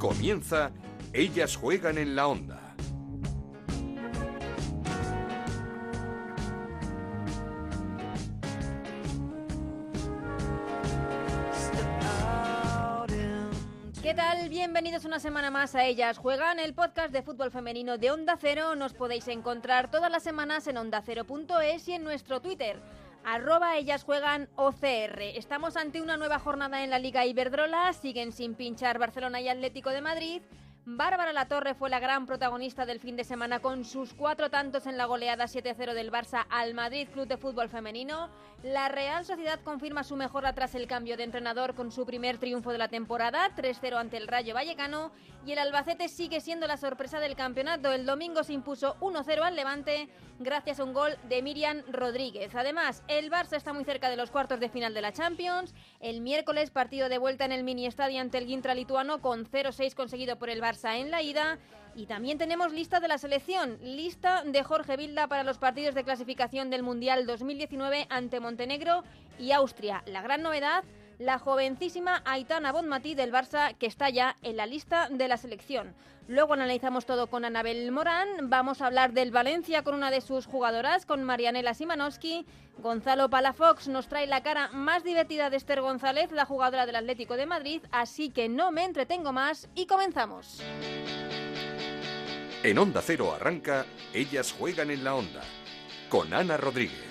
Comienza Ellas juegan en la onda. ¿Qué tal? Bienvenidos una semana más a Ellas Juegan, el podcast de fútbol femenino de Onda Cero. Nos podéis encontrar todas las semanas en ondacero.es y en nuestro Twitter, arroba Ellas Juegan OCR. Estamos ante una nueva jornada en la Liga Iberdrola, siguen sin pinchar Barcelona y Atlético de Madrid. Bárbara Latorre fue la gran protagonista del fin de semana con sus cuatro tantos en la goleada 7-0 del Barça al Madrid Club de Fútbol Femenino. La Real Sociedad confirma su mejora tras el cambio de entrenador con su primer triunfo de la temporada, 3-0 ante el Rayo Vallecano. Y el Albacete sigue siendo la sorpresa del campeonato. El domingo se impuso 1-0 al Levante gracias a un gol de Miriam Rodríguez. Además, el Barça está muy cerca de los cuartos de final de la Champions. El miércoles partido de vuelta en el mini estadio ante el Gintra lituano con 0-6 conseguido por el Barça en la ida. Y también tenemos lista de la selección, lista de Jorge Vilda para los partidos de clasificación del Mundial 2019 ante Montenegro y Austria. La gran novedad, la jovencísima Aitana Bonmatí del Barça que está ya en la lista de la selección. Luego analizamos todo con Anabel Morán, vamos a hablar del Valencia con una de sus jugadoras, con Marianela Simanowski. Gonzalo Palafox nos trae la cara más divertida de Esther González, la jugadora del Atlético de Madrid, así que no me entretengo más y comenzamos. En Onda Cero arranca Ellas juegan en la onda con Ana Rodríguez.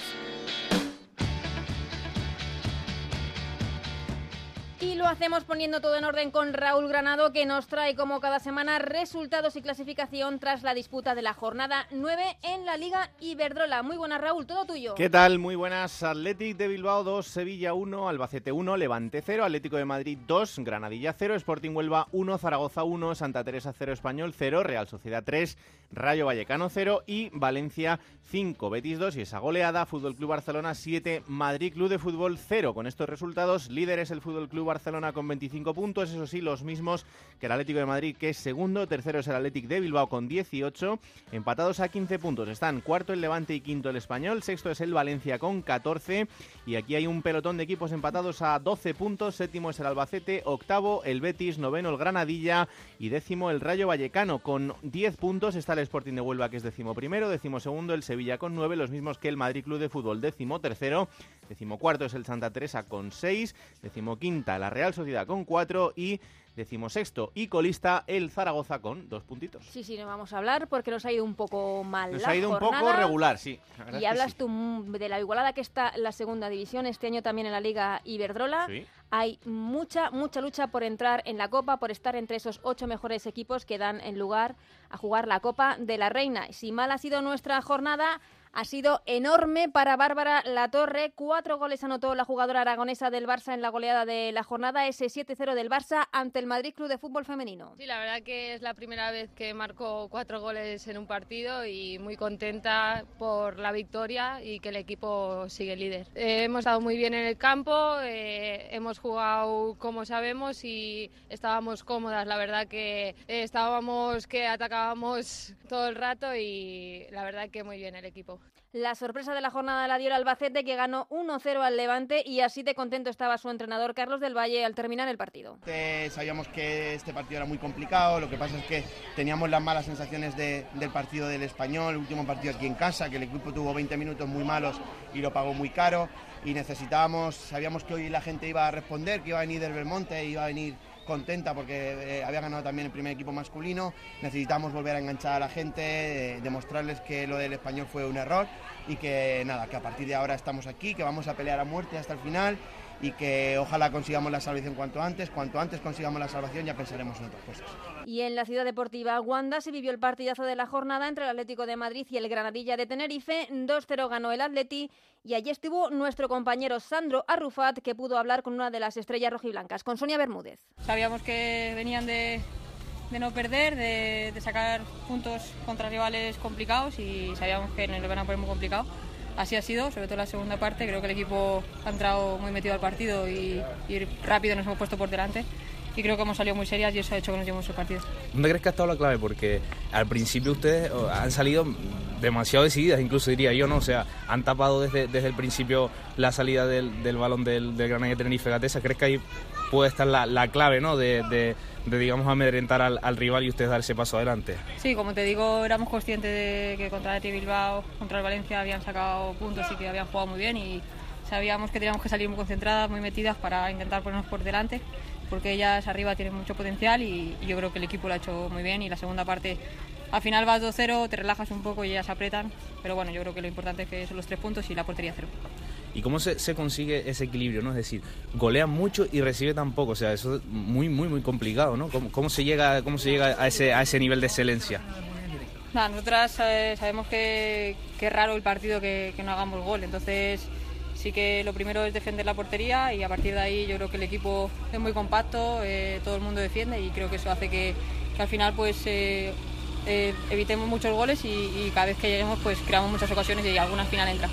Hacemos poniendo todo en orden con Raúl Granado, que nos trae como cada semana resultados y clasificación tras la disputa de la jornada 9 en la Liga Iberdrola. Muy buenas, Raúl, todo tuyo. ¿Qué tal? Muy buenas. Athletic de Bilbao 2, Sevilla 1, Albacete 1, Levante 0, Atlético de Madrid 2, Granadilla 0, Sporting Huelva 1, Zaragoza 1, Santa Teresa 0, Español 0, Real Sociedad 3, Rayo Vallecano 0 y Valencia 5, Betis 2 y esa goleada, Fútbol Club Barcelona 7, Madrid Club de Fútbol 0. Con estos resultados, líder es el Fútbol Club Barcelona con 25 puntos, eso sí, los mismos que el Atlético de Madrid, que es segundo, tercero es el Atlético de Bilbao con 18, empatados a 15 puntos. Están cuarto el Levante y quinto el Español, sexto es el Valencia con 14 y aquí hay un pelotón de equipos empatados a 12 puntos, séptimo es el Albacete, octavo el Betis, noveno el Granadilla y décimo el Rayo Vallecano con 10 puntos. Está el Sporting de Huelva que es décimo primero, décimo segundo el Sevilla con 9, los mismos que el Madrid Club de Fútbol, décimo tercero, décimo cuarto es el Santa Teresa con 6, décimo quinta la Real Sociedad con 4 y decimosexto y colista el Zaragoza con dos puntitos. Sí, sí, no vamos a hablar porque nos ha ido un poco mal. Nos la ha ido un poco regular, sí. Y hablas sí. tú de la igualada que está la segunda división, este año también en la Liga Iberdrola. Sí. Hay mucha, mucha lucha por entrar en la Copa, por estar entre esos ocho mejores equipos que dan en lugar a jugar la Copa de la Reina. Si mal ha sido nuestra jornada, ha sido enorme para Bárbara Latorre. Cuatro goles anotó la jugadora aragonesa del Barça en la goleada de la jornada, ese 7-0 del Barça ante el Madrid Club de Fútbol Femenino. Sí, la verdad que es la primera vez que marco cuatro goles en un partido y muy contenta por la victoria y que el equipo sigue líder. Eh, hemos estado muy bien en el campo, eh, hemos jugado como sabemos y estábamos cómodas. La verdad que estábamos que atacábamos todo el rato y la verdad que muy bien el equipo. La sorpresa de la jornada la dio el Albacete que ganó 1-0 al Levante y así de contento estaba su entrenador Carlos del Valle al terminar el partido. Sabíamos que este partido era muy complicado, lo que pasa es que teníamos las malas sensaciones de- del partido del español, el último partido aquí en casa, que el equipo tuvo 20 minutos muy malos y lo pagó muy caro y necesitábamos, sabíamos que hoy la gente iba a responder, que iba a venir del Belmonte, iba a venir contenta porque eh, había ganado también el primer equipo masculino, necesitamos volver a enganchar a la gente, eh, demostrarles que lo del español fue un error y que nada, que a partir de ahora estamos aquí, que vamos a pelear a muerte hasta el final y que ojalá consigamos la salvación cuanto antes, cuanto antes consigamos la salvación ya pensaremos en otras cosas. Y en la ciudad deportiva Wanda se vivió el partidazo de la jornada entre el Atlético de Madrid y el Granadilla de Tenerife. 2-0 ganó el Atleti y allí estuvo nuestro compañero Sandro Arrufat que pudo hablar con una de las estrellas rojiblancas, con Sonia Bermúdez. Sabíamos que venían de, de no perder, de, de sacar puntos contra rivales complicados y sabíamos que nos lo iban a poner muy complicado. Así ha sido, sobre todo la segunda parte. Creo que el equipo ha entrado muy metido al partido y, y rápido nos hemos puesto por delante. Y creo que hemos salido muy serias y eso ha hecho que nos llevemos el partido. ¿Dónde crees que ha estado la clave? Porque al principio ustedes han salido demasiado decididas, incluso diría yo, ¿no? O sea, han tapado desde, desde el principio la salida del, del balón del, del Granada Tenerife Gatesa. ¿Crees que ahí puede estar la, la clave, ¿no? De, de, de, digamos, amedrentar al, al, rival y ustedes dar ese paso adelante. Sí, como te digo, éramos conscientes de que contra el Bilbao, contra el Valencia habían sacado puntos y que habían jugado muy bien y sabíamos que teníamos que salir muy concentradas, muy metidas para intentar ponernos por delante porque ellas arriba tienen mucho potencial y, y yo creo que el equipo lo ha hecho muy bien y la segunda parte al final vas 2-0, te relajas un poco y ellas apretan, pero bueno, yo creo que lo importante es que son los tres puntos y la portería cero. ¿Y cómo se, se, consigue ese equilibrio? ¿no? Es decir, golea mucho y recibe tan poco. O sea, eso es muy, muy, muy complicado, ¿no? ¿Cómo, cómo se, llega, cómo se llega a ese, a ese nivel de excelencia? Nosotras eh, sabemos que, que, es raro el partido que, que no hagamos gol. Entonces, sí que lo primero es defender la portería y a partir de ahí yo creo que el equipo es muy compacto, eh, todo el mundo defiende y creo que eso hace que, al final pues eh, eh, evitemos muchos goles y, cada vez que lleguemos pues creamos muchas ocasiones y alguna final entra.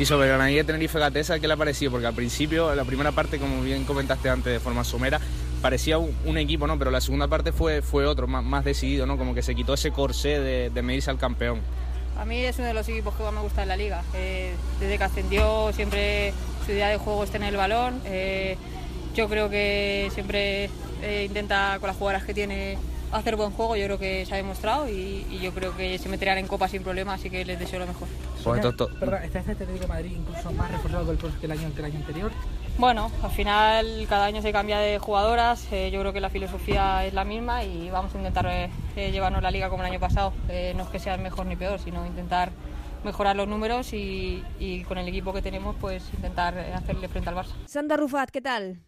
Y sobre Granadilla Tenerife Gatesa, ¿qué le ha parecido? Porque al principio, la primera parte, como bien comentaste antes de forma somera, parecía un, equipo, ¿no? Pero la segunda parte fue, fue otro, más, más, decidido, ¿no? Como que se quitó ese corsé de, de medirse al campeón. A mí es uno de los equipos que más me gusta en la liga. Eh, desde que ascendió siempre su idea de juego es tener el balón. Eh, yo creo que siempre eh, intenta con las jugadoras que tiene hacer buen juego, yo creo que se ha demostrado y, y yo creo que se meterán en Copa sin problema, así que les deseo lo mejor. Bueno, Perdón, ¿está este Atlético de Madrid incluso más reforzado que el, año, que el año anterior? Bueno, al final cada año se cambia de jugadoras, eh, yo creo que la filosofía es la misma y vamos a intentar eh, llevarnos la liga como el año pasado. Eh, no es que sea mejor ni peor, sino intentar mejorar los números y, y, con el equipo que tenemos pues intentar hacerle frente al Barça. Sandra Rufat, ¿qué tal?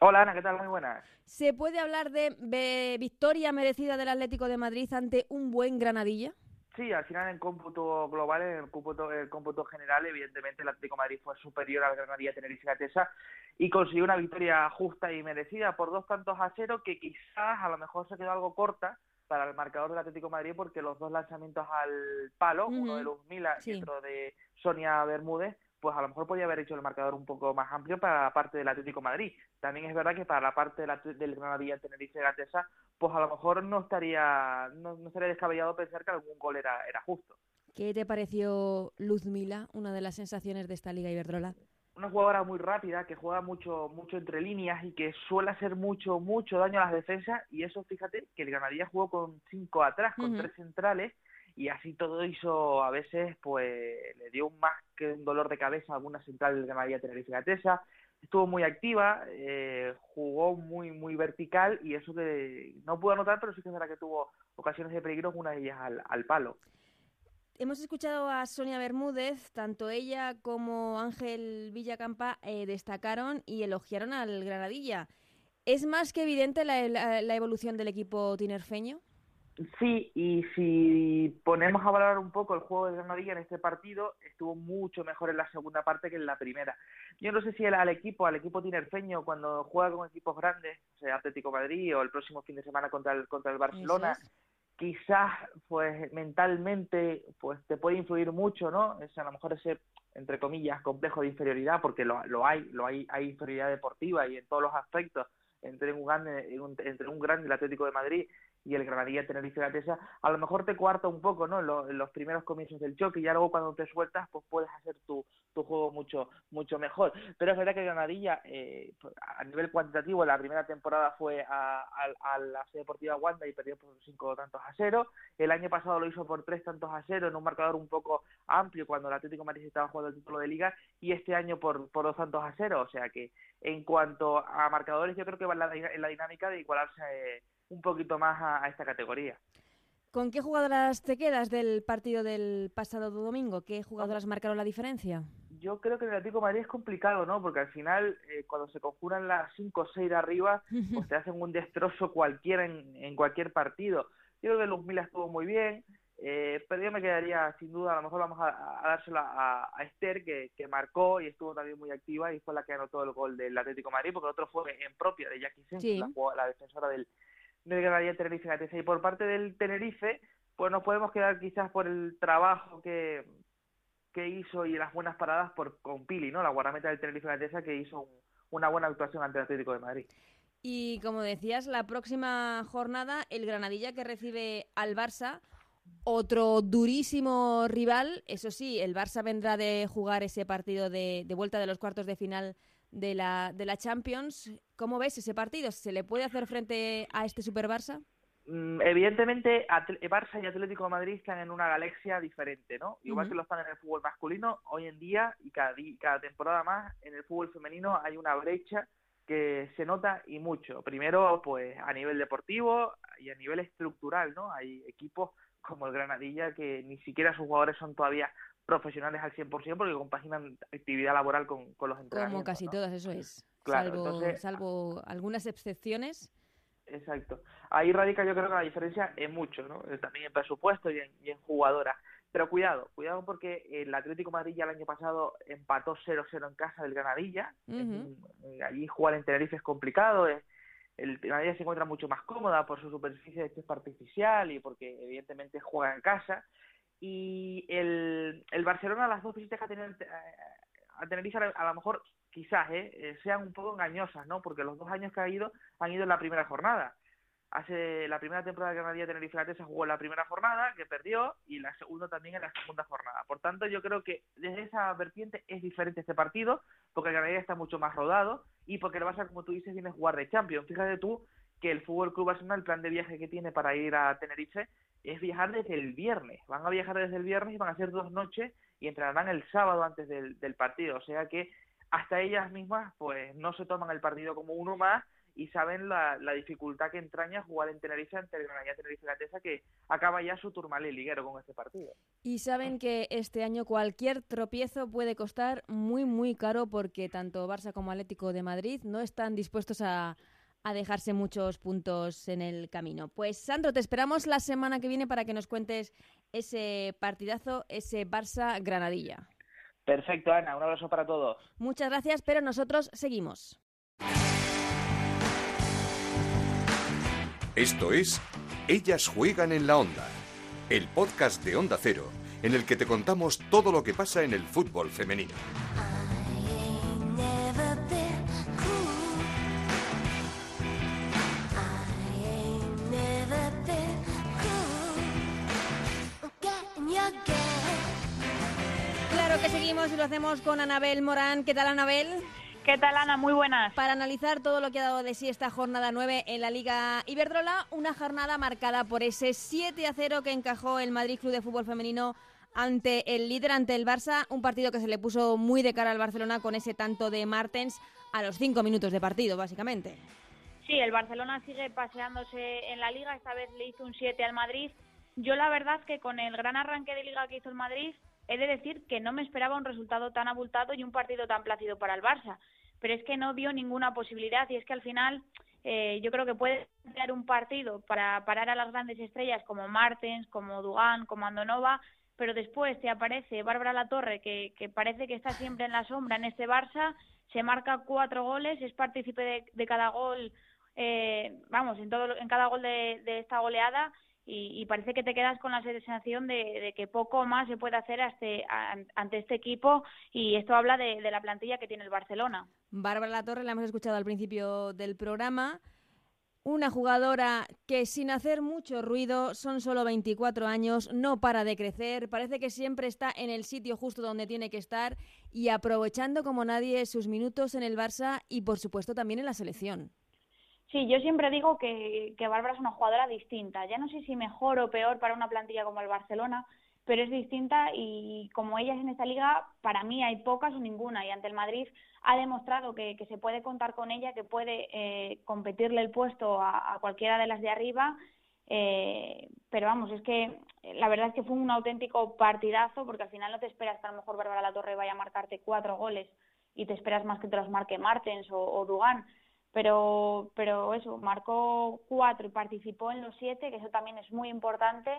Hola Ana, ¿qué tal? Muy buenas. ¿Se puede hablar de, de victoria merecida del Atlético de Madrid ante un buen Granadilla? Sí, al final en cómputo global, en el cómputo, el cómputo general, evidentemente el Atlético de Madrid fue superior al Granadilla Tenerife Gatesa y consiguió una victoria justa y merecida por dos tantos a cero que quizás a lo mejor se quedó algo corta para el marcador del Atlético de Madrid porque los dos lanzamientos al palo, uh -huh. uno de Luz Mila sí. y otro de Sonia Bermúdez, pues a lo mejor podía haber hecho el marcador un poco más amplio para la parte del Atlético Madrid. También es verdad que para la parte del, del Granadilla Tenerife Gatesa, pues a lo mejor no estaría no, no estaría descabellado pensar que algún gol era, era justo. ¿Qué te pareció Luz Mila, una de las sensaciones de esta Liga Iberdrola? Una jugadora muy rápida, que juega mucho mucho entre líneas y que suele hacer mucho mucho daño a las defensas y eso fíjate que el Granadilla jugó con cinco atrás, con uh -huh. tres centrales y así todo hizo a veces pues le dio más que un dolor de cabeza a alguna central del Granadilla Tenerife Gatesa estuvo muy activa eh, jugó muy muy vertical y eso que no pudo anotar pero sí que es verdad que tuvo ocasiones de peligro una de ellas al, al palo Hemos escuchado a Sonia Bermúdez, tanto ella como Ángel Villacampa eh, destacaron y elogiaron al Granadilla. ¿Es más que evidente la, la, la evolución del equipo tinerfeño? Sí, y si ponemos a valorar un poco el juego de Granadilla en este partido, estuvo mucho mejor en la segunda parte que en la primera. Yo no sé si el, al equipo, al equipo tinerfeño, cuando juega con equipos grandes, o sea, Atlético Madrid o el próximo fin de semana contra el, contra el Barcelona, quizás, pues, mentalmente, pues, te puede influir mucho, ¿no? Es a lo mejor ese, entre comillas, complejo de inferioridad, porque lo, lo hay, lo hay, hay inferioridad deportiva y en todos los aspectos, entre un grande, entre un grande el Atlético de Madrid y el Granadilla Tenerife Gatesa, a lo mejor te cuarta un poco, ¿no? En, lo, en, los primeros comienzos del choque y ya luego cuando te sueltas, pues puedes hacer tu, tu juego mucho mucho mejor. Pero es verdad que Granadilla, eh, a nivel cuantitativo, la primera temporada fue a, a, a la sede deportiva Wanda y perdió por cinco tantos a cero. El año pasado lo hizo por tres tantos a cero en un marcador un poco amplio cuando el Atlético Madrid estaba jugando el título de liga y este año por, por dos tantos a cero. O sea que en cuanto a marcadores, yo creo que va en la, en la dinámica de igualarse. Un poquito más a, a, esta categoría. ¿Con qué jugadoras te quedas del partido del pasado domingo? ¿Qué jugadoras marcaron la diferencia? Yo creo que el Atlético de Madrid es complicado, ¿no? Porque al final, eh, cuando se conjuran las 5 o 6 de arriba, pues te hacen un destrozo cualquiera en, en cualquier partido. Yo creo que Luz Mila estuvo muy bien, eh, pero yo me quedaría, sin duda, a lo mejor vamos a, a dársela a, a Esther, que, que, marcó y estuvo también muy activa y fue la que anotó el gol del Atlético de Madrid, porque el otro fue en propia de Jackie Simpson, sí. la, la defensora del, del Granadilla Tenerife Gatesa. Y por parte del Tenerife, pues nos podemos quedar quizás por el trabajo que, que hizo y las buenas paradas por con Pili, ¿no? La guardameta del Tenerife Gatesa que hizo un, una buena actuación ante el Atlético de Madrid. Y como decías, la próxima jornada, el Granadilla que recibe al Barça, otro durísimo rival. Eso sí, el Barça vendrá de jugar ese partido de, de vuelta de los cuartos de final de la, de la Champions. ¿Cómo ves ese partido? ¿Se le puede hacer frente a este Super Barça? Mm, evidentemente Barça y Atlético de Madrid están en una galaxia diferente, ¿no? Igual que lo están en el fútbol masculino, hoy en día y cada, cada temporada más en el fútbol femenino hay una brecha que se nota y mucho. Primero, pues a nivel deportivo y a nivel estructural, ¿no? Hay equipos como el Granadilla que ni siquiera sus jugadores son todavía profesionales al 100% porque compaginan actividad laboral con, con los entrenamientos. Como casi todas, eso es. Claro, salvo, entonces- salvo algunas excepciones. Exacto. Ahí radica yo creo que la diferencia en mucho, ¿no? También en presupuesto y en, y en jugadoras. Pero cuidado, cuidado porque el Atlético de Madrid ya el año pasado empató 0-0 en casa del Granadilla. Allí jugar en Tenerife es complicado. es- el Granadilla se encuentra mucho más cómoda por su superficie de césped artificial y porque evidentemente juega en casa. Y el, el Barcelona, las dos visitas que ha tenido eh, a Tenerife, a lo mejor quizás eh, eh, sean un poco engañosas, ¿no? Porque los dos años que ha ido han ido en la primera jornada. Hace la primera temporada de Granadilla Tenerife Gatesa jugó en la primera jornada, que perdió, y la segunda también en la segunda jornada. Por tanto, yo creo que desde esa vertiente es diferente este partido, porque el Granadilla está mucho más rodado y porque el Barça, como tú dices, viene a jugar de Champions. Fíjate tú que el Fútbol Club Barcelona, el plan de viaje que tiene para ir a Tenerife es viajar desde el viernes. Van a viajar desde el viernes y van a hacer dos noches y entrenarán el sábado antes del, del partido. O sea que hasta ellas mismas pues no se toman el partido como uno más y saben la, la dificultad que entraña jugar en Tenerife ante el Granadilla Tenerife Gatesa que acaba ya su turmal liguero con este partido. Y saben que este año cualquier tropiezo puede costar muy, muy caro porque tanto Barça como Atlético de Madrid no están dispuestos a, a dejarse muchos puntos en el camino. Pues Sandro, te esperamos la semana que viene para que nos cuentes ese partidazo, ese Barça-Granadilla. Perfecto, Ana, un abrazo para todos. Muchas gracias, pero nosotros seguimos. Esto es Ellas juegan en la onda, el podcast de Onda Cero, en el que te contamos todo lo que pasa en el fútbol femenino. Claro que seguimos y lo hacemos con Anabel Morán. ¿Qué tal, Anabel? ¿Qué tal, Ana? Muy buenas. Para analizar todo lo que ha dado de sí esta jornada 9 en la Liga Iberdrola, una jornada marcada por ese 7 a 0 que encajó el Madrid Club de Fútbol Femenino ante el líder, ante el Barça, un partido que se le puso muy de cara al Barcelona con ese tanto de Martens a los 5 minutos de partido, básicamente. Sí, el Barcelona sigue paseándose en la liga. Esta vez le hizo un 7 al Madrid. Yo la verdad que con el gran arranque de liga que hizo el Madrid, he de decir que no me esperaba un resultado tan abultado y un partido tan plácido para el Barça. Pero es que no vio ninguna posibilidad y es que al final eh, yo creo que puede dar un partido para parar a las grandes estrellas como Martens, como Dugan, como Andonova, pero después te aparece Bárbara Latorre, que, que parece que está siempre en la sombra en este Barça, se marca cuatro goles, es partícipe de, de cada gol, eh, vamos, en, todo, en cada gol de, de esta goleada y, parece que te quedas con la sensación de, que poco más se puede hacer este- ante este equipo y esto habla de, de la plantilla que tiene el Barcelona. Bárbara Latorre, la hemos escuchado al principio del programa. Una jugadora que sin hacer mucho ruido, son solo 24 años, no para de crecer, parece que siempre está en el sitio justo donde tiene que estar y aprovechando como nadie sus minutos en el Barça y por supuesto también en la selección. Sí, yo siempre digo que, que Bárbara es una jugadora distinta. Ya no sé si mejor o peor para una plantilla como el Barcelona, pero es distinta y como ella es en esta liga, para mí hay pocas o ninguna. Y ante el Madrid ha demostrado que, que se puede contar con ella, que puede eh, competirle el puesto a, cualquiera de las de arriba. Eh, pero vamos, es que la verdad es que fue un auténtico partidazo porque al final no te esperas que a lo mejor Bárbara Latorre vaya a marcarte cuatro goles y te esperas más que te los marque Martens o, o Dugan pero pero eso marcó cuatro y participó en los siete que eso también es muy importante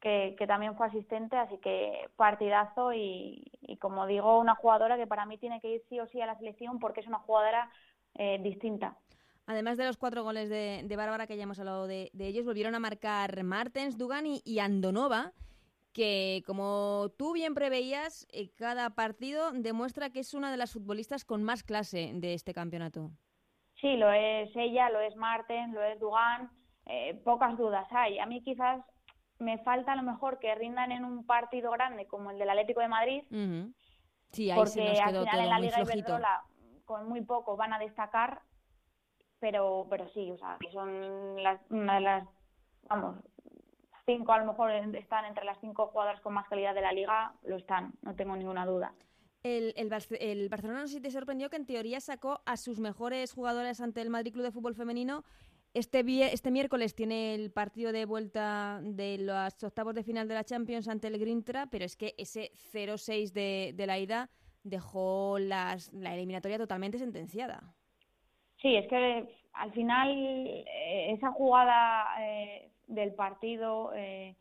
que, también fue asistente así que partidazo y, y como digo una jugadora que para mí tiene que ir sí o sí a la selección porque es una jugadora eh, distinta Además de los cuatro goles de, de Bárbara, que ya hemos hablado de, de ellos, volvieron a marcar Martens, Dugan y, y Andonova, que como tú bien preveías, eh, cada partido demuestra que es una de las futbolistas con más clase de este campeonato. Sí, lo es ella, lo es Marten, lo es Dugan, eh, pocas dudas hay. A mí quizás me falta a lo mejor que rindan en un partido grande como el del Atlético de Madrid. Sí, ahí porque al final en la Liga. Iberdrola con muy poco van a destacar, pero pero sí, o sea, que son las, una de las, vamos, cinco a lo mejor están entre las cinco jugadoras con más calidad de la liga, lo están, no tengo ninguna duda. El, el, el Barcelona no sé si te sorprendió que en teoría sacó a sus mejores jugadoras ante el Madrid Club de Fútbol Femenino. Este, este miércoles tiene el partido de vuelta de los octavos de final de la Champions ante el Grintra, pero es que ese 0-6 de, de la ida dejó las, la eliminatoria totalmente sentenciada. Sí, es que al final eh, esa jugada eh, del partido eh,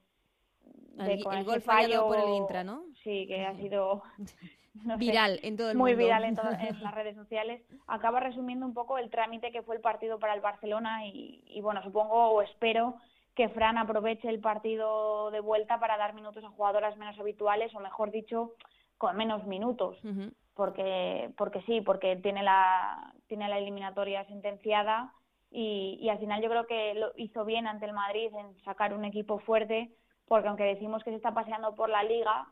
de El- gol fallado por el fallo, Intra, ¿no? Sí, que ha sido no sé, Viral en todo el muy mundo. viral en, las redes sociales. Acaba resumiendo un poco el trámite que fue el partido para el Barcelona y, y bueno, supongo o espero que Fran aproveche el partido de vuelta para dar minutos a jugadoras menos habituales o mejor dicho con menos minutos porque porque sí porque tiene la tiene la eliminatoria sentenciada y, y al final yo creo que lo hizo bien ante el Madrid en sacar un equipo fuerte porque aunque decimos que se está paseando por la liga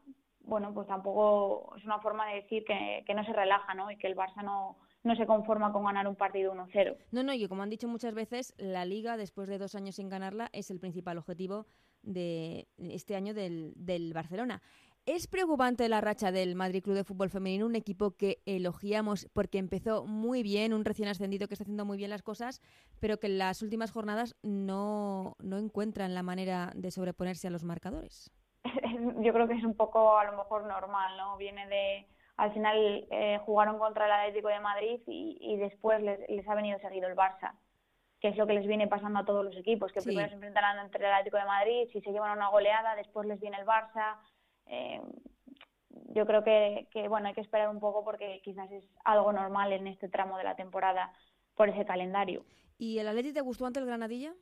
bueno pues tampoco es una forma de decir que, no se relaja no y que el Barça no no se conforma con ganar un partido 1-0 No, no, y como han dicho muchas veces, la Liga, después de dos años sin ganarla, es el principal objetivo de este año del, del Barcelona. ¿Es preocupante la racha del Madrid Club de Fútbol Femenino, un equipo que elogiamos porque empezó muy bien, un recién ascendido que está haciendo muy bien las cosas, pero que en las últimas jornadas no, no encuentran la manera de sobreponerse a los marcadores? yo creo que es un poco a lo mejor normal, ¿no? Viene de, al final eh, jugaron contra el Atlético de Madrid y, y después les, les ha venido seguido el Barça, que es lo que les viene pasando a todos los equipos, que Sí. primero se enfrentarán entre el Atlético de Madrid, si se llevan una goleada, después les viene el Barça. eh, yo creo que, que, bueno, hay que esperar un poco porque quizás es algo normal en este tramo de la temporada por ese calendario. ¿Y el Atleti te gustó ante el Granadilla?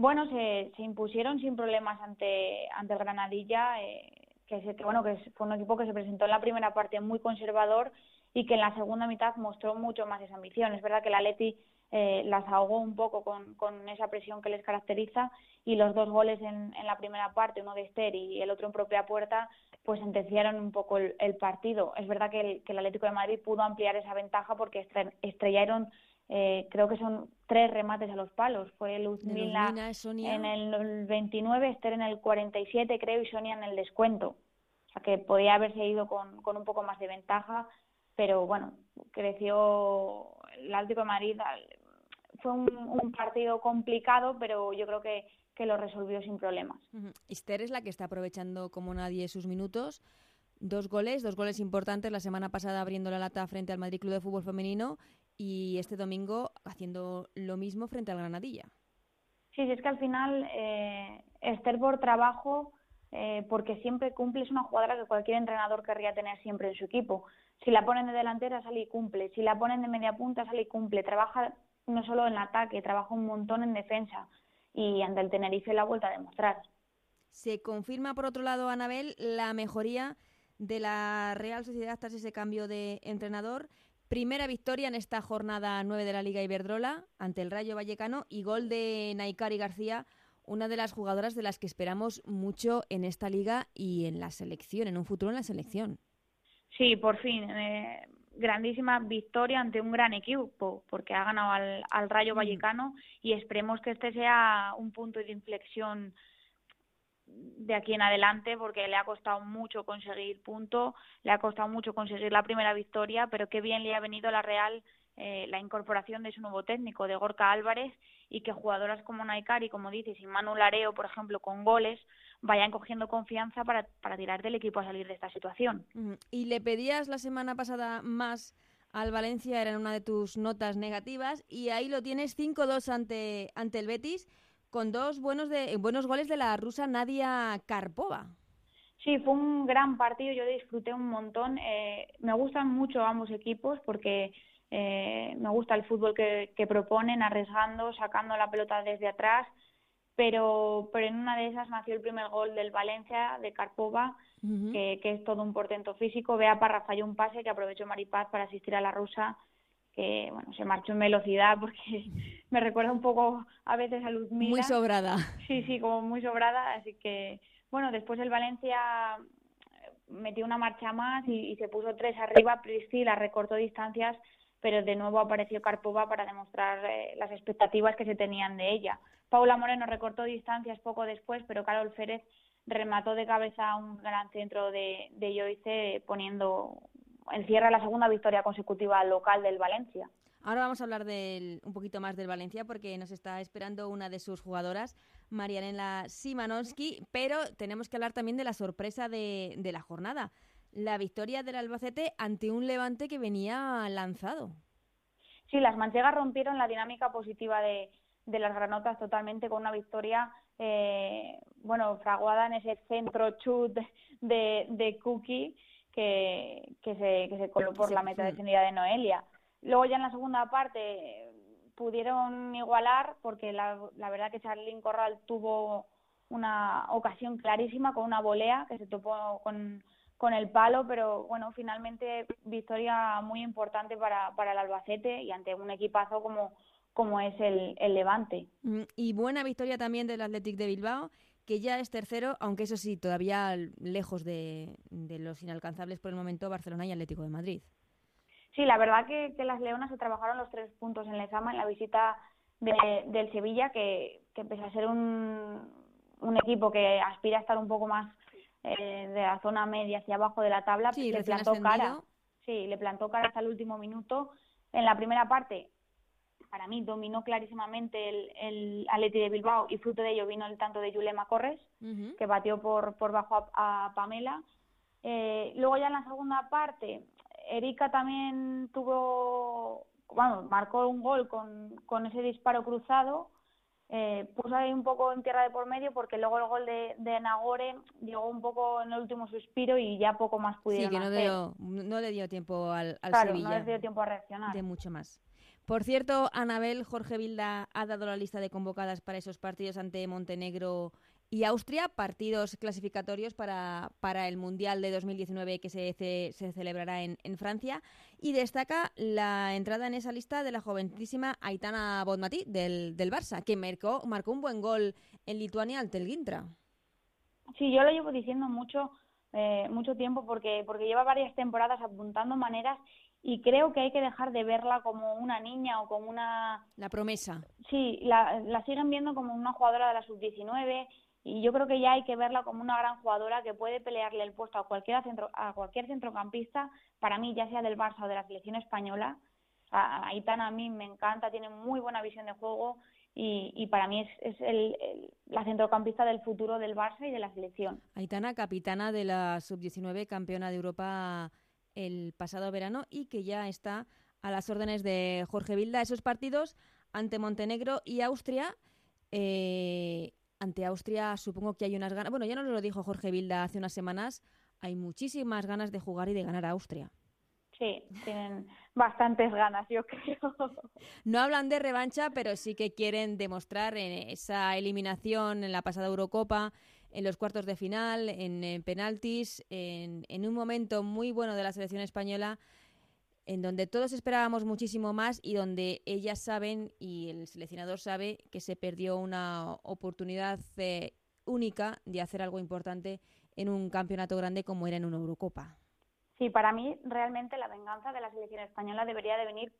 Bueno, se, se impusieron sin problemas ante, ante el Granadilla, eh, que, se- que, bueno, que fue un equipo que se presentó en la primera parte muy conservador y que en la segunda mitad mostró mucho más esa ambición. Es verdad que el Atleti eh, las ahogó un poco con, con esa presión que les caracteriza y los dos goles en, en la primera parte, uno de Esther y el otro en propia puerta, pues sentenciaron un poco el, el partido. Es verdad que el, que el Atlético de Madrid pudo ampliar esa ventaja porque estre- estrellaron, eh, creo que son tres remates a los palos. Fue Luzmila en el 29, Esther en el 47, creo, y Sonia en el descuento. O sea que podía haberse ido con, con un poco más de ventaja, pero bueno, creció el Atlético de Madrid. Fue un, un partido complicado, pero yo creo que, que lo resolvió sin problemas. Esther es la que está aprovechando como nadie sus minutos. Dos goles, dos goles importantes la semana pasada abriendo la lata frente al Madrid Club de Fútbol Femenino y este domingo haciendo lo mismo frente al Granadilla. Sí, sí, es que al final eh, Esther por trabajo, eh, porque siempre cumple, es una jugadora que cualquier entrenador querría tener siempre en su equipo. Si la ponen de delantera sale y cumple, si la ponen de media punta sale y cumple, trabaja no solo en ataque, trabaja un montón en defensa y ante el Tenerife la ha vuelto a demostrar. Se confirma, por otro lado, Anabel, la mejoría de la Real Sociedad tras ese cambio de entrenador. Primera victoria en esta jornada 9 de la Liga Iberdrola ante el Rayo Vallecano y gol de Naikari García, una de las jugadoras de las que esperamos mucho en esta liga y en la selección, en un futuro en la selección. Sí, por fin, eh, grandísima victoria ante un gran equipo, porque ha ganado al, al Rayo Vallecano y esperemos que este sea un punto de inflexión de aquí en adelante, porque le ha costado mucho conseguir punto, le ha costado mucho conseguir la primera victoria, pero qué bien le ha venido a la Real eh, la incorporación de su nuevo técnico, de Gorka Álvarez, y que jugadoras como Naikari, como dices, y Manu Lareo, por ejemplo, con goles, vayan cogiendo confianza para, para tirar del equipo a salir de esta situación. Y le pedías la semana pasada más al Valencia, era una de tus notas negativas, y ahí lo tienes 5-2 ante, ante el Betis, con dos buenos, de, buenos goles de la rusa Nadia Karpova. Sí, fue un gran partido, yo disfruté un montón. Eh, me gustan mucho ambos equipos porque eh, me gusta el fútbol que, que proponen, arriesgando, sacando la pelota desde atrás, pero, pero en una de esas nació el primer gol del Valencia, de Karpova, que, que es todo un portento físico. Bea Parra falló un pase que aprovechó Maripaz para asistir a la rusa que bueno, se marchó en velocidad porque me recuerda un poco a veces a Luzmila. Muy sobrada. Sí, sí, como muy sobrada, así que bueno, después el Valencia metió una marcha más y, y se puso tres arriba, Priscila recortó distancias, pero de nuevo apareció Karpova para demostrar eh, las expectativas que se tenían de ella. Paula Moreno recortó distancias poco después, pero Carol Férez remató de cabeza un gran centro de, de Joyce poniendo encierra la segunda victoria consecutiva local del Valencia. Ahora vamos a hablar del, un poquito más del Valencia porque nos está esperando una de sus jugadoras, Marianela Simanowski, pero tenemos que hablar también de la sorpresa de, de la jornada, la victoria del Albacete ante un Levante que venía lanzado. Sí, las manchegas rompieron la dinámica positiva de, de las granotas totalmente con una victoria, eh, bueno, fraguada en ese centro chut de, de Cookie que, que, se, que se coló por la meta defendida de Noelia. Luego ya en la segunda parte pudieron igualar porque la, la verdad que Charlene Corral tuvo una ocasión clarísima con una volea que se topó con, con el palo, pero bueno, finalmente victoria muy importante para, para el Albacete y ante un equipazo como, como es el, el Levante. Mm, Y buena victoria también del Athletic de Bilbao, que ya es tercero, aunque eso sí, todavía lejos de, de los inalcanzables por el momento Barcelona y Atlético de Madrid. Sí, la verdad que, que las Leonas se trabajaron los tres puntos en Lezama en la visita de- del Sevilla, que, que pese a ser un, un equipo que aspira a estar un poco más eh, de la zona media hacia abajo de la tabla, Sí, le plantó cara. Sí, le plantó cara hasta el último minuto. En la primera parte, para mí, dominó clarísimamente el, el Atleti de Bilbao y fruto de ello vino el tanto de Yulema Corres Ujú. que batió por, por bajo a, a Pamela. Eh, luego ya en la segunda parte, Erika también tuvo, bueno, marcó un gol con, con ese disparo cruzado. Eh, puso ahí un poco en tierra de por medio porque luego el gol de, de Nagore llegó un poco en el último suspiro y ya poco más Sí, pudieron que no, hacer. dio, no le dio tiempo al, al claro, Sevilla no les dio tiempo a reaccionar. de mucho más. Por cierto, Anabel Jorge Vilda ha dado la lista de convocadas para esos partidos ante Montenegro y Austria, partidos clasificatorios para, para el Mundial de 2019 que se, se celebrará en, en Francia. Y destaca la entrada en esa lista de la jovencísima Aitana Bonmatí del, del Barça, que marcó, marcó un buen gol en Lituania ante el Gintra. Sí, yo lo llevo diciendo mucho, eh, mucho tiempo porque, porque lleva varias temporadas apuntando maneras y creo que hay que dejar de verla como una niña o como una... La promesa. Sí, la, la siguen viendo como una jugadora de la sub-19 y yo creo que ya hay que verla como una gran jugadora que puede pelearle el puesto a cualquier, centro, a cualquier centrocampista, para mí ya sea del Barça o de la selección española. A- Aitana a mí me encanta, tiene muy buena visión de juego y, y para mí es, es el- el- la centrocampista del futuro del Barça y de la selección. Aitana, capitana de la sub-19, campeona de Europa el pasado verano y que ya está a las órdenes de Jorge Vilda. Esos partidos ante Montenegro y Austria. eh, ante Austria supongo que hay unas ganas. Bueno, ya nos lo dijo Jorge Vilda hace unas semanas. Hay muchísimas ganas de jugar y de ganar a Austria. Sí, tienen bastantes ganas, yo creo. No hablan de revancha, pero sí que quieren demostrar en esa eliminación en la pasada Eurocopa, en los cuartos de final, en, penaltis, en, en un momento muy bueno de la selección española, en donde todos esperábamos muchísimo más y donde ellas saben y el seleccionador sabe que se perdió una oportunidad eh, única de hacer algo importante en un campeonato grande como era en una Eurocopa. Sí, para mí realmente la venganza de la selección española debería de venir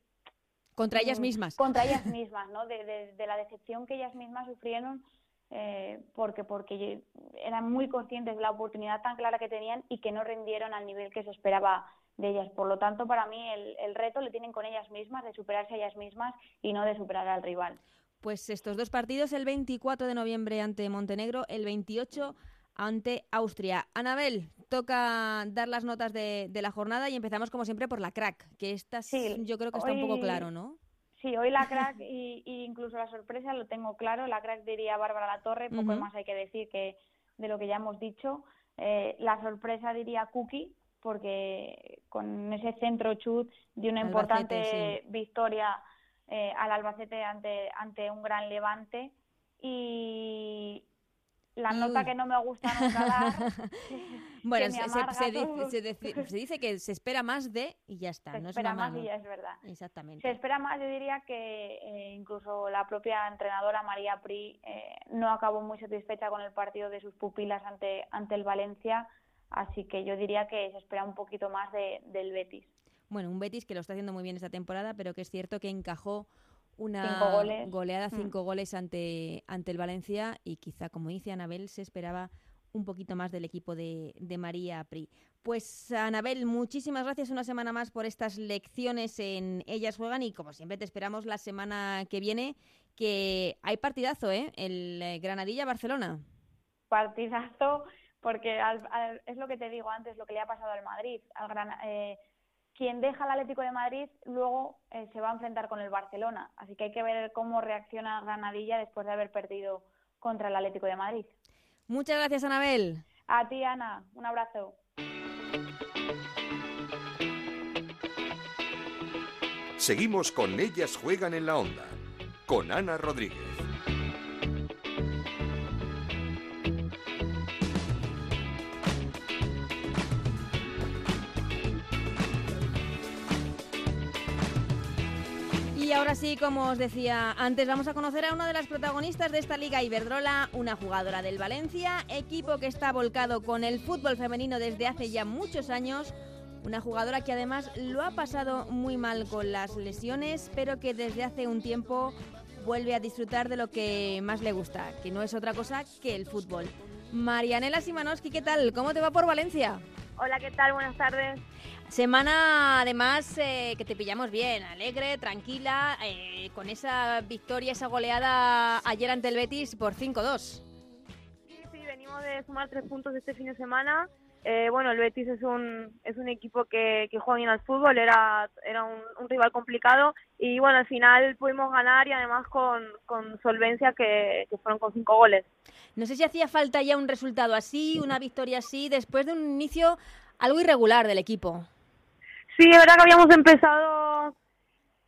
Contra ellas mm, mismas. Contra ellas mismas, ¿no? De, de- de la decepción que ellas mismas sufrieron eh, porque porque eran muy conscientes de la oportunidad tan clara que tenían y que no rindieron al nivel que se esperaba de ellas. Por lo tanto, para mí el, el reto le tienen con ellas mismas, de superarse a ellas mismas y no de superar al rival. Pues estos dos partidos, el 24 de noviembre ante Montenegro, el 28 ante Austria. Anabel, toca dar las notas de, de la jornada y empezamos como siempre por la crack, que esta Sí, yo creo que está un poco claro, ¿no? Sí, hoy la crack y, y incluso la sorpresa lo tengo claro. La crack diría Bárbara Latorre, poco Ujú. más hay que decir que de lo que ya hemos dicho. Eh, la sorpresa diría Cookie, porque con ese centro chut de una Albacete, importante victoria eh, al Albacete ante, ante un gran levante. Y la nota que no me gusta nunca dar. Bueno, se, dice, todo. se deci- se dice que se espera más de y ya está. Se no es espera una más mano. y ya es verdad. Exactamente. Se espera más, yo diría que eh, incluso la propia entrenadora María Pri eh, no acabó muy satisfecha con el partido de sus pupilas ante, ante el Valencia, así que yo diría que se espera un poquito más de, del Betis. Bueno, un Betis que lo está haciendo muy bien esta temporada, pero que es cierto que encajó una Cinco goles. goleada, Mm. cinco goles ante, ante el Valencia y quizá, como dice Anabel, se esperaba un poquito más del equipo de, de María Pri. Pues Anabel, muchísimas gracias una semana más por estas lecciones en Ellas Juegan y como siempre te esperamos la semana que viene, que hay partidazo, ¿eh? El eh, Granadilla-Barcelona. Partidazo, porque al- al- es lo que te digo antes, lo que le ha pasado al Madrid. Al Gran- eh, quien deja al Atlético de Madrid luego eh, se va a enfrentar con el Barcelona, así que hay que ver cómo reacciona Granadilla después de haber perdido contra el Atlético de Madrid. Muchas gracias, Anabel. A ti, Ana, un abrazo. Seguimos con Ellas Juegan en la Onda, con Ana Rodríguez. Ahora sí, como os decía antes, vamos a conocer a una de las protagonistas de esta liga Iberdrola, una jugadora del Valencia, equipo que está volcado con el fútbol femenino desde hace ya muchos años. Una jugadora que además lo ha pasado muy mal con las lesiones, pero que desde hace un tiempo vuelve a disfrutar de lo que más le gusta, que no es otra cosa que el fútbol. Marianela Simanowski, ¿qué tal? ¿Cómo te va por Valencia? Hola, ¿qué tal? Buenas tardes. Semana además eh, que te pillamos bien, alegre, tranquila, eh, con esa victoria, esa goleada ayer ante el Betis por 5-2. Sí, sí, venimos de sumar tres puntos este fin de semana. Eh, bueno, el Betis es un, es un equipo que, que juega bien al fútbol, era, era un, un rival complicado y bueno, al final pudimos ganar y además con, con solvencia que, que fueron con cinco goles. No sé si hacía falta ya un resultado así, una victoria así, después de un inicio algo irregular del equipo. Sí, es verdad que habíamos empezado,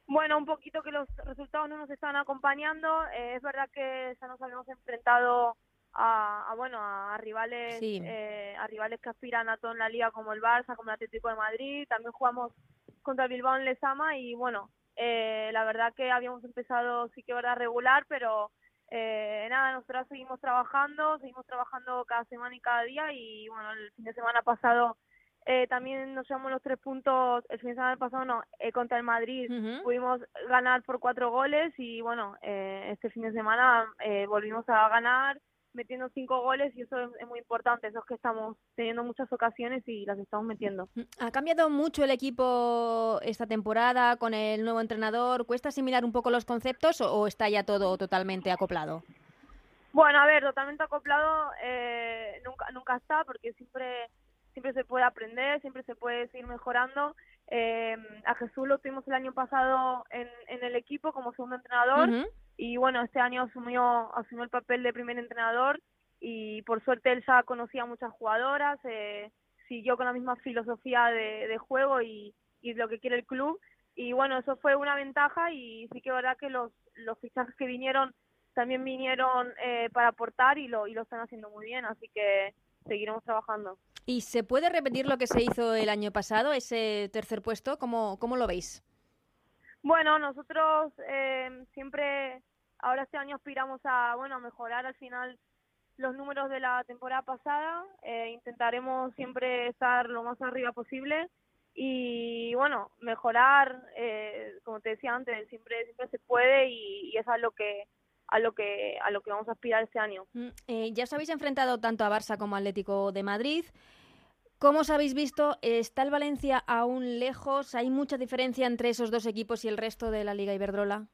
bueno, un poquito que los resultados no nos estaban acompañando. Eh, es verdad que ya nos habíamos enfrentado a, a, bueno, a, rivales, Sí. eh, a rivales que aspiran a todo en la liga como el Barça, como el Atlético de Madrid. También jugamos contra el Bilbao en Lezama y bueno, eh, la verdad que habíamos empezado sí que verdad regular, pero eh, nada, nosotros seguimos trabajando, seguimos trabajando cada semana y cada día y bueno, el fin de semana pasado eh, también nos llevamos los tres puntos, el fin de semana pasado no, eh, contra el Madrid pudimos ganar por cuatro goles y bueno, eh, este fin de semana eh, volvimos a ganar metiendo cinco goles y eso es, es muy importante, eso es que estamos teniendo muchas ocasiones y las estamos metiendo. ¿Ha cambiado mucho el equipo esta temporada con el nuevo entrenador? ¿Cuesta asimilar un poco los conceptos o, o está ya todo totalmente acoplado? Bueno, a ver, totalmente acoplado eh, nunca nunca está porque siempre siempre se puede aprender, siempre se puede seguir mejorando. Eh, a Jesús lo tuvimos el año pasado en, en el equipo como segundo entrenador Ujú. Y bueno, este año asumió asumió el papel de primer entrenador y por suerte él ya conocía a muchas jugadoras, eh, siguió con la misma filosofía de, de juego y, y lo que quiere el club y bueno, eso fue una ventaja y sí que es verdad que los, los fichajes que vinieron también vinieron eh, para aportar y lo, y lo están haciendo muy bien, así que seguiremos trabajando. ¿Y se puede repetir lo que se hizo el año pasado, ese tercer puesto? ¿Cómo, cómo lo veis? Bueno, nosotros eh, siempre, ahora este año aspiramos a, bueno, mejorar al final los números de la temporada pasada. Eh, intentaremos siempre estar lo más arriba posible y, bueno, mejorar, eh, como te decía antes, siempre siempre se puede y, y es a lo que a lo que a lo que vamos a aspirar este año. Mm, eh, ya os habéis enfrentado tanto a Barça como a Atlético de Madrid. ¿Cómo os habéis visto? ¿Está el Valencia aún lejos? ¿Hay mucha diferencia entre esos dos equipos y el resto de la Liga Iberdrola?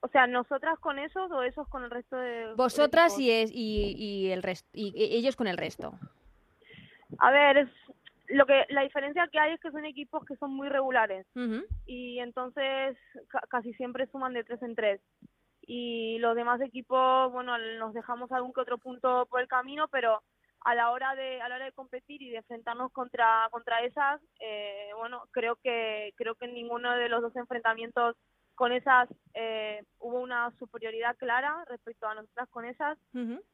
O sea, nosotras con esos o esos con el resto de Vosotras y, es- y, y el resto, y y ellos con el resto. A ver, es lo que la diferencia que hay es que son equipos que son muy regulares y entonces ca- casi siempre suman de tres en tres y los demás equipos bueno nos dejamos algún que otro punto por el camino pero a la hora de a la hora de competir y de enfrentarnos contra contra esas eh, bueno creo que creo que en ninguno de los dos enfrentamientos con esas eh, hubo una superioridad clara respecto a nosotras con esas.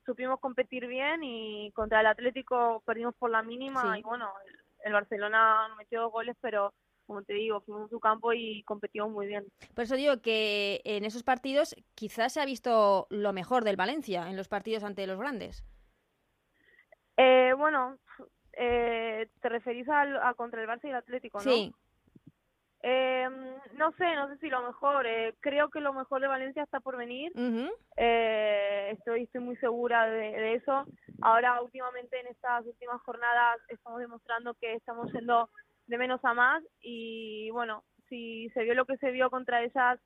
Supimos competir bien y contra el Atlético perdimos por la mínima Sí. y bueno, el, el Barcelona nos metió dos goles, pero como te digo, fuimos a su campo y competimos muy bien. Por eso digo que en esos partidos quizás se ha visto lo mejor del Valencia, en los partidos ante los grandes. Eh, bueno, eh, te referís al, a contra el Barça y el Atlético, ¿no? Sí. Eh, no sé, no sé si lo mejor. eh, creo que lo mejor de Valencia está por venir. Eh, estoy, estoy muy segura de, de eso. Ahora, últimamente, en estas últimas jornadas, estamos demostrando que estamos yendo de menos a más. Y bueno, si se vio lo que se vio contra esas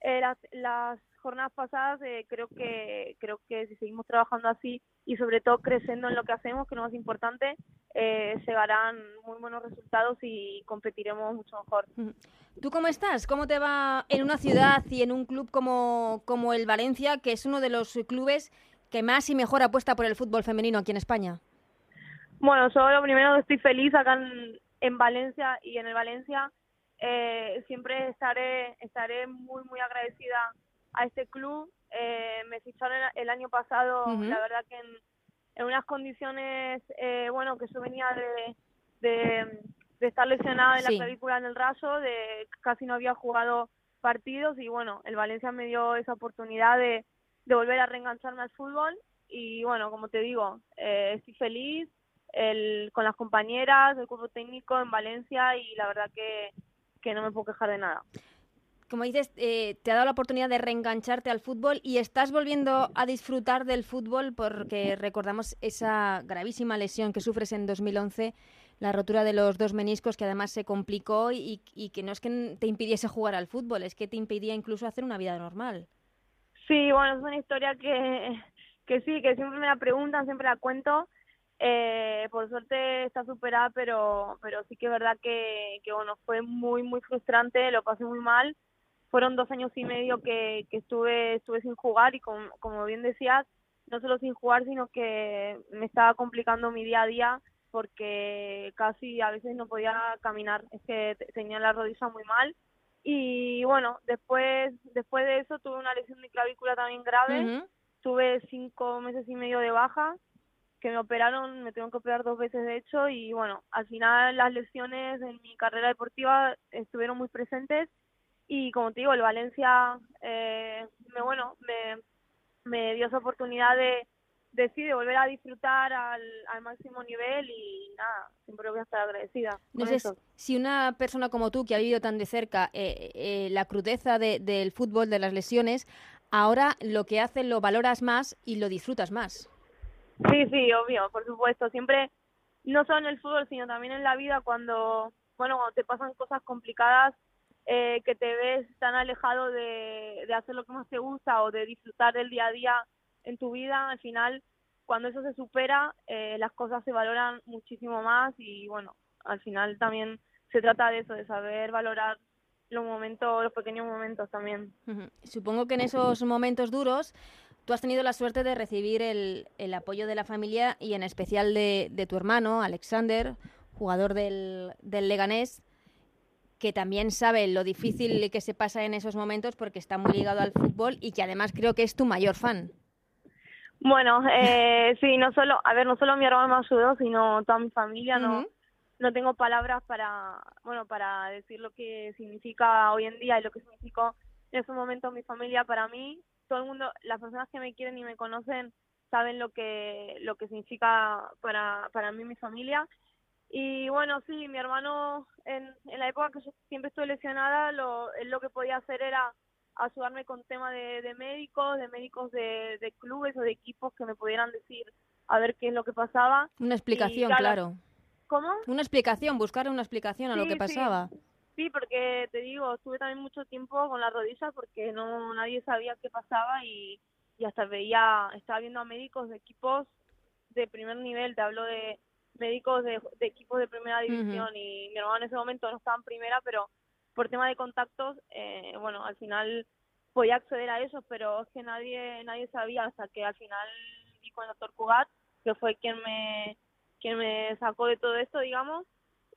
eh, las, las jornadas pasadas, eh, creo que creo que si seguimos trabajando así y sobre todo creciendo en lo que hacemos, que es lo más importante, eh, se darán muy buenos resultados y competiremos mucho mejor. ¿Tú cómo estás? ¿Cómo te va en una ciudad y en un club como, como el Valencia, que es uno de los clubes que más y mejor apuesta por el fútbol femenino aquí en España? Bueno, yo lo primero estoy feliz acá en, en Valencia y en el Valencia eh, siempre estaré estaré muy muy agradecida a este club. Eh, me ficharon el, año pasado, la verdad que en, en unas condiciones, eh, bueno, que yo venía de, de, de estar lesionada en Sí. la clavícula en el raso, de casi no había jugado partidos y bueno, el Valencia me dio esa oportunidad de, de volver a reengancharme al fútbol y bueno, como te digo, eh, estoy feliz el, con las compañeras, el cuerpo técnico en Valencia y la verdad que, que no me puedo quejar de nada. Como dices, eh, te ha dado la oportunidad de reengancharte al fútbol y estás volviendo a disfrutar del fútbol porque recordamos esa gravísima lesión que sufres en 2011, la rotura de los dos meniscos que además se complicó y, que no es que te impidiese jugar al fútbol, es que te impedía incluso hacer una vida normal. Sí, bueno, es una historia que, que sí, que siempre me la preguntan, siempre la cuento. Eh, por suerte está superada, pero, pero sí que es verdad que, que, bueno, fue muy, muy frustrante, lo pasé muy mal. Fueron dos años y medio que, que estuve, estuve sin jugar y como, como bien decías, no solo sin jugar, sino que me estaba complicando mi día a día porque casi a veces no podía caminar, es que te- tenía la rodilla muy mal. Y bueno, después, después de eso tuve una lesión de clavícula también grave, tuve cinco meses y medio de baja, que me operaron, me tuvieron que operar dos veces de hecho, y bueno, al final las lesiones en mi carrera deportiva estuvieron muy presentes, y como te digo, el Valencia, eh, me, bueno, me, me dio esa oportunidad de, de, sí, de volver a disfrutar al, al máximo nivel, y nada, siempre voy a estar agradecida. Sé eso. si una persona como tú, que ha vivido tan de cerca eh, eh, la crudeza de- del fútbol, de las lesiones, ahora lo que hace lo valoras más y lo disfrutas más. Sí, sí, obvio, por supuesto. Siempre, no solo en el fútbol, sino también en la vida, cuando, bueno, cuando te pasan cosas complicadas, eh, que te ves tan alejado de, hacer lo que más te gusta o de disfrutar del día a día en tu vida, al final, cuando eso se supera, eh, las cosas se valoran muchísimo más y, bueno, al final también se trata de eso, de saber valorar los momentos, los pequeños momentos también. Supongo que en esos momentos duros tú has tenido la suerte de recibir el, el apoyo de la familia y en especial de, de tu hermano, Alexander, jugador del, del Leganés, que también sabe lo difícil que se pasa en esos momentos porque está muy ligado al fútbol y que además creo que es tu mayor fan. Bueno, eh, sí, no solo, a ver, no solo mi hermano me ayudó, sino toda mi familia, no, no tengo palabras para, bueno, para decir lo que significa hoy en día y lo que significó en esos momentos mi familia para mí. Todo el mundo, las personas que me quieren y me conocen saben lo que, lo que significa para, para mí mi familia. Y bueno, sí, mi hermano, en, en la época que yo siempre estuve lesionada, lo, él lo que podía hacer era ayudarme con tema de, de médicos, de médicos de, de clubes o de equipos que me pudieran decir a ver qué es lo que pasaba. Una explicación, Y, claro. ¿Cómo? Una explicación, buscar una explicación a lo que sí. pasaba. Sí, porque te digo, estuve también mucho tiempo con la rodilla porque no nadie sabía qué pasaba y, y hasta veía, estaba viendo a médicos de equipos de primer nivel, te hablo de médicos de, de equipos de primera división y mi hermano en ese momento no estaba en primera, pero por tema de contactos, eh, bueno, al final podía acceder a ellos, pero es que nadie nadie sabía hasta que al final di con el doctor Cugat, que fue quien me quien me sacó de todo esto, digamos,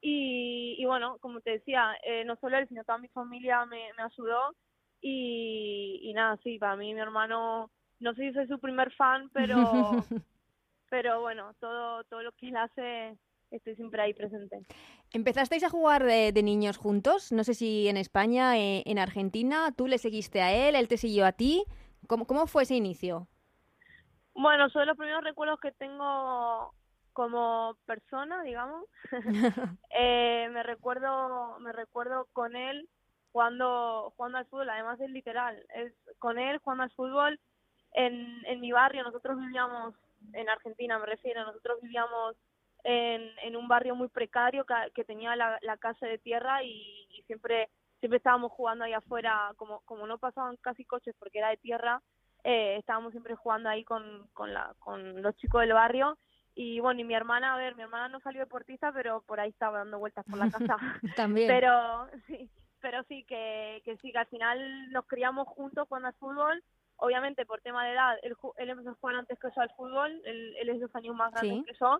y, y bueno, como te decía, eh, no solo él, sino toda mi familia me, me ayudó. Y, y nada, sí, para mí mi hermano, no sé si soy su primer fan, pero, pero bueno, todo, todo lo que él hace estoy siempre ahí presente. ¿Empezasteis a jugar de, de niños juntos? No sé si en España, eh, en Argentina, tú le seguiste a él, él te siguió a ti. ¿Cómo, cómo fue ese inicio? Bueno, son los primeros recuerdos que tengo como persona, digamos. eh, me recuerdo, me recuerdo con él jugando, jugando al fútbol. Además es literal, es con él jugando al fútbol en, en mi barrio. Nosotros vivíamos en Argentina, me refiero. Nosotros vivíamos en, en un barrio muy precario que, que tenía la, la casa de tierra y, y siempre siempre estábamos jugando ahí afuera, como, como no pasaban casi coches porque era de tierra, eh, estábamos siempre jugando ahí con, con, la, con los chicos del barrio. Y bueno, y mi hermana, a ver, mi hermana no salió deportista, pero por ahí estaba dando vueltas por la casa. También. Pero sí, pero sí, que, que sí, que al final nos criamos juntos jugando al fútbol. Obviamente, por tema de edad, él, él empezó a jugar antes que yo al fútbol, él, él es dos años más grande Sí. que yo.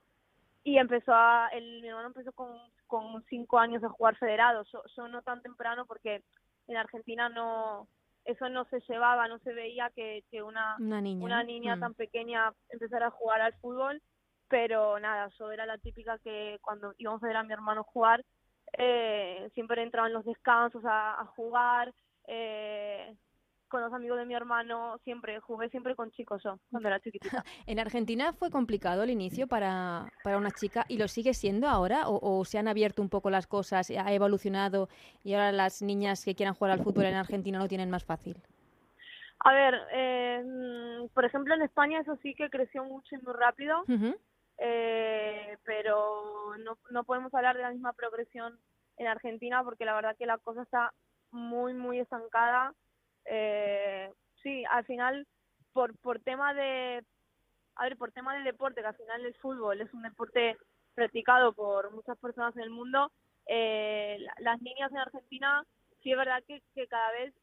Y empezó a, el, mi hermano empezó con, con cinco años a jugar federado. Yo, yo no tan temprano porque en Argentina no, eso no se llevaba, no se veía que, que una, Una niña, una niña Mm. tan pequeña empezara a jugar al fútbol. Pero nada, yo era la típica que cuando íbamos a ver a mi hermano jugar, eh, siempre entraba en los descansos a, a jugar. Eh, con los amigos de mi hermano, siempre, jugué siempre con chicos yo, cuando era chiquitita. ¿En Argentina fue complicado el inicio para, para una chica y lo sigue siendo ahora? ¿O, o se han abierto un poco las cosas, ha evolucionado y ahora las niñas que quieran jugar al fútbol en Argentina lo tienen más fácil? A ver, eh, mm, por ejemplo en España eso sí que creció mucho y muy rápido, eh, pero no, no podemos hablar de la misma progresión en Argentina porque la verdad que la cosa está muy, muy estancada. Eh, sí, al final, por, por tema de, a ver, por tema del deporte, que al final el fútbol es un deporte practicado por muchas personas en el mundo, eh, la- las niñas en Argentina sí es verdad que, que cada vez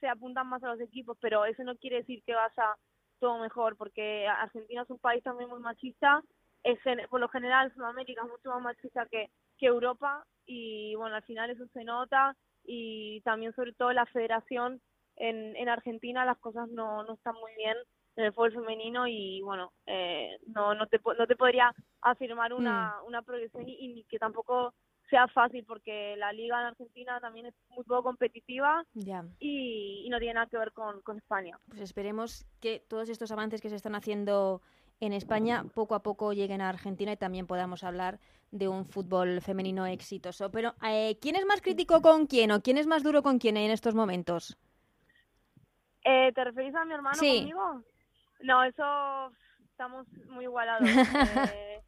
se apuntan más a los equipos, pero eso no quiere decir que vaya todo mejor, porque Argentina es un país también muy machista, es por lo general Sudamérica es mucho más machista que Europa y bueno, al final eso se nota y también sobre todo la federación en, en Argentina las cosas no, no están muy bien en el fútbol femenino y bueno, eh, no, no, te, no te podría afirmar una, una progresión y, y que tampoco sea fácil porque la liga en Argentina también es muy poco competitiva Ya. y, y no tiene nada que ver con, con España. Pues esperemos que todos estos avances que se están haciendo en España poco a poco lleguen a Argentina y también podamos hablar de un fútbol femenino exitoso. Pero, eh, ¿quién es más crítico con quién o quién es más duro con quién en estos momentos? Eh, ¿Te referís a mi hermano Sí. conmigo? No, eso estamos muy igualados. eh,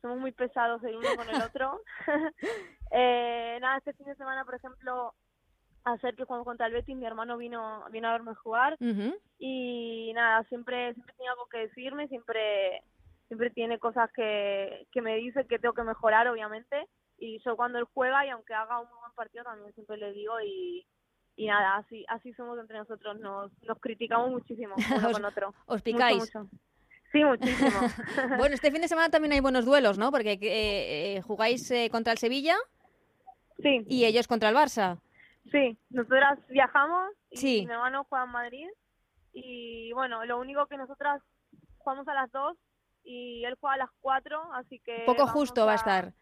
somos muy pesados el uno con el otro. eh, nada, este fin de semana, por ejemplo, hacer que jugamos contra el Betis, mi hermano vino vino a verme jugar Ujú. y nada, siempre siempre tiene algo que decirme, siempre siempre tiene cosas que, que me dice que tengo que mejorar, obviamente. Y yo cuando él juega y aunque haga un buen partido también siempre le digo y, y nada, así así somos entre nosotros, nos, nos criticamos muchísimo uno Os- con otro. os Mucho, picáis. mucho. Sí, muchísimo. Bueno, este fin de semana también hay buenos duelos, ¿no? Porque eh, eh, jugáis eh, contra el Sevilla Sí. y ellos contra el Barça. Sí, nosotras viajamos y Sí. mi hermano juega en Madrid y bueno, lo único que nosotras jugamos a las dos y él juega a las cuatro, así que... Poco justo va a estar.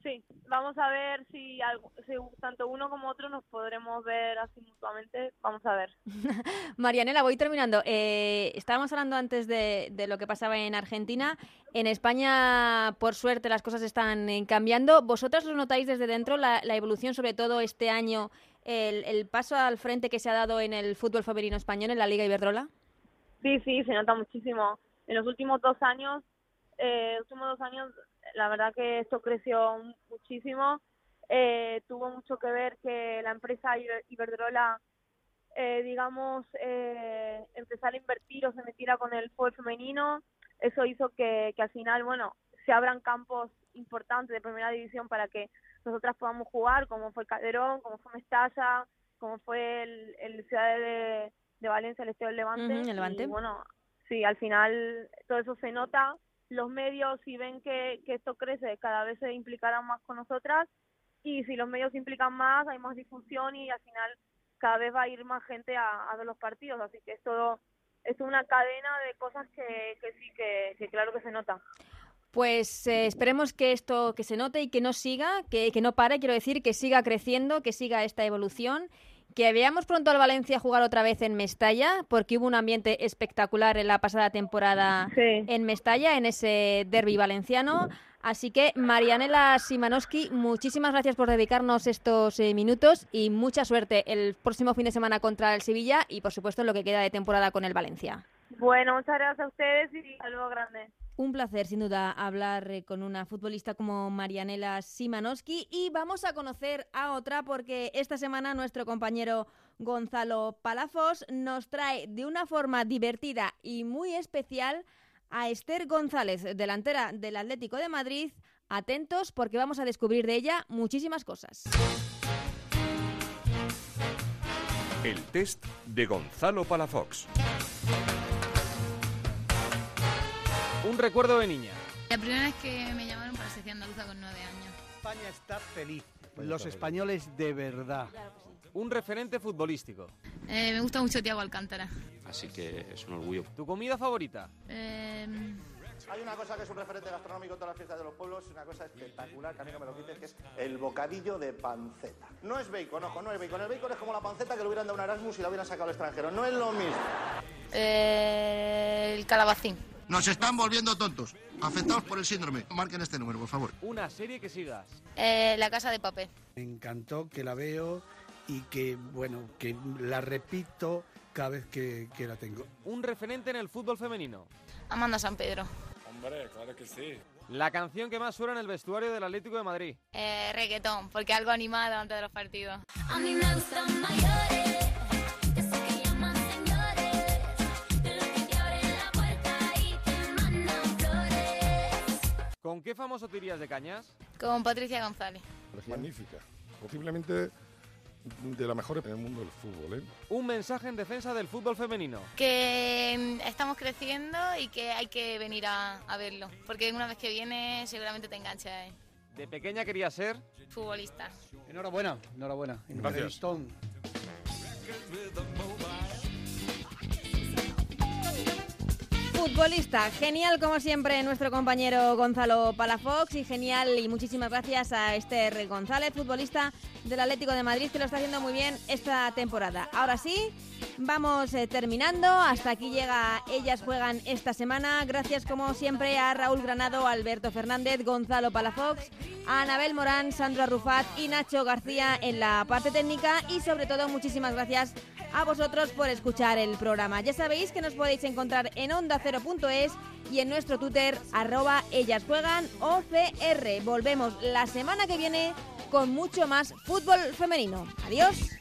Sí, vamos a ver si, algo- si tanto uno como otro nos podremos ver así mutuamente, vamos a ver. Marianela, voy terminando. Eh, estábamos hablando antes de, de lo que pasaba en Argentina. En España, por suerte, las cosas están eh, cambiando. ¿Vosotras lo notáis desde dentro, la, la evolución, sobre todo este año, el, paso al frente que se ha dado en el fútbol femenino español, en la Liga Iberdrola? Sí, sí, se nota muchísimo. En los últimos dos años, eh, últimos dos años, la verdad que esto creció muchísimo. Eh, tuvo mucho que ver que la empresa Iber- Iberdrola, eh, digamos, eh, empezara a invertir o se metiera con el fútbol femenino. Eso hizo que, que al final, bueno, se abran campos importantes de primera división para que nosotras podamos jugar, como fue Calderón, como fue Mestalla, como fue el, el Ciudad de, de Valencia, el Estadio del Levante. El Levante. Y bueno, sí, al final todo eso se nota. Los medios, si ven que, que esto crece, cada vez se implicarán más con nosotras. Y si los medios se implican más, hay más difusión y al final cada vez va a ir más gente a, a ver los partidos, así que es todo es una cadena de cosas que, que sí, que, que claro que se nota. Pues eh, esperemos que esto que se note y que no siga, que, que no pare, quiero decir, que siga creciendo, que siga esta evolución, que veamos pronto al Valencia jugar otra vez en Mestalla, porque hubo un ambiente espectacular en la pasada temporada en Mestalla, en ese derby valenciano. Así que, Marianela Simanowski, muchísimas gracias por dedicarnos estos eh, minutos y mucha suerte el próximo fin de semana contra el Sevilla y, por supuesto, en lo que queda de temporada con el Valencia. Bueno, muchas gracias a ustedes y saludos grande. Un placer, sin duda, hablar eh, con una futbolista como Marianela Simanowski. Y vamos a conocer a otra porque esta semana nuestro compañero Gonzalo Palafos nos trae de una forma divertida y muy especial a Esther González, delantera del Atlético de Madrid. Atentos porque vamos a descubrir de ella muchísimas cosas. El test de Gonzalo Palafox. Un recuerdo de niña. La primera vez que me llamaron para la sección andaluza con nueve años. España está feliz. Los españoles de verdad. Un referente futbolístico. Eh, me gusta mucho Tiago Alcántara. Así que es un orgullo. ¿Tu comida favorita? Eh, Hay una cosa que es un referente gastronómico en todas las fiestas de los pueblos, una cosa espectacular, que a mí no me lo quites, que es el bocadillo de panceta. No es bacon, ojo, no es bacon. El bacon es como la panceta que le hubieran dado un Erasmus y la hubieran sacado al extranjero. No es lo mismo. eh, el calabacín. Nos están volviendo tontos. Afectados por el síndrome. Marquen este número, por favor. Una serie que sigas. Eh, la casa de papel. Me encantó que la veo y que, bueno, que la repito cada vez que, que la tengo. Un referente en el fútbol femenino. Amanda San Pedro. Hombre, claro que sí. La canción que más suena en el vestuario del Atlético de Madrid. Eh, reggaetón, porque algo animado antes de los partidos. A mí me gustan mayores, ¿Con qué famoso te irías de cañas? Con Patricia González. Magnífica. Posiblemente de la mejor en el mundo del fútbol, ¿eh? Un mensaje en defensa del fútbol femenino. Que mm, estamos creciendo y que hay que venir a, a verlo. Porque una vez que viene seguramente te engancha. ¿eh? ¿De pequeña quería ser? Futbolista. Enhorabuena, enhorabuena. Gracias. Futbolista, genial como siempre nuestro compañero Gonzalo Palafox y genial y muchísimas gracias a Esther González, futbolista del Atlético de Madrid que lo está haciendo muy bien esta temporada. Ahora sí, vamos eh, terminando, hasta aquí llega Ellas Juegan esta semana. Gracias como siempre a Raúl Granado, Alberto Fernández, Gonzalo Palafox, a Anabel Morán, Sandra Rufat y Nacho García en la parte técnica y sobre todo muchísimas gracias a vosotros por escuchar el programa. Ya sabéis que nos podéis encontrar en onda0.es y en nuestro Twitter arroba ellas juegan OCR. Volvemos la semana que viene con mucho más fútbol femenino. Adiós.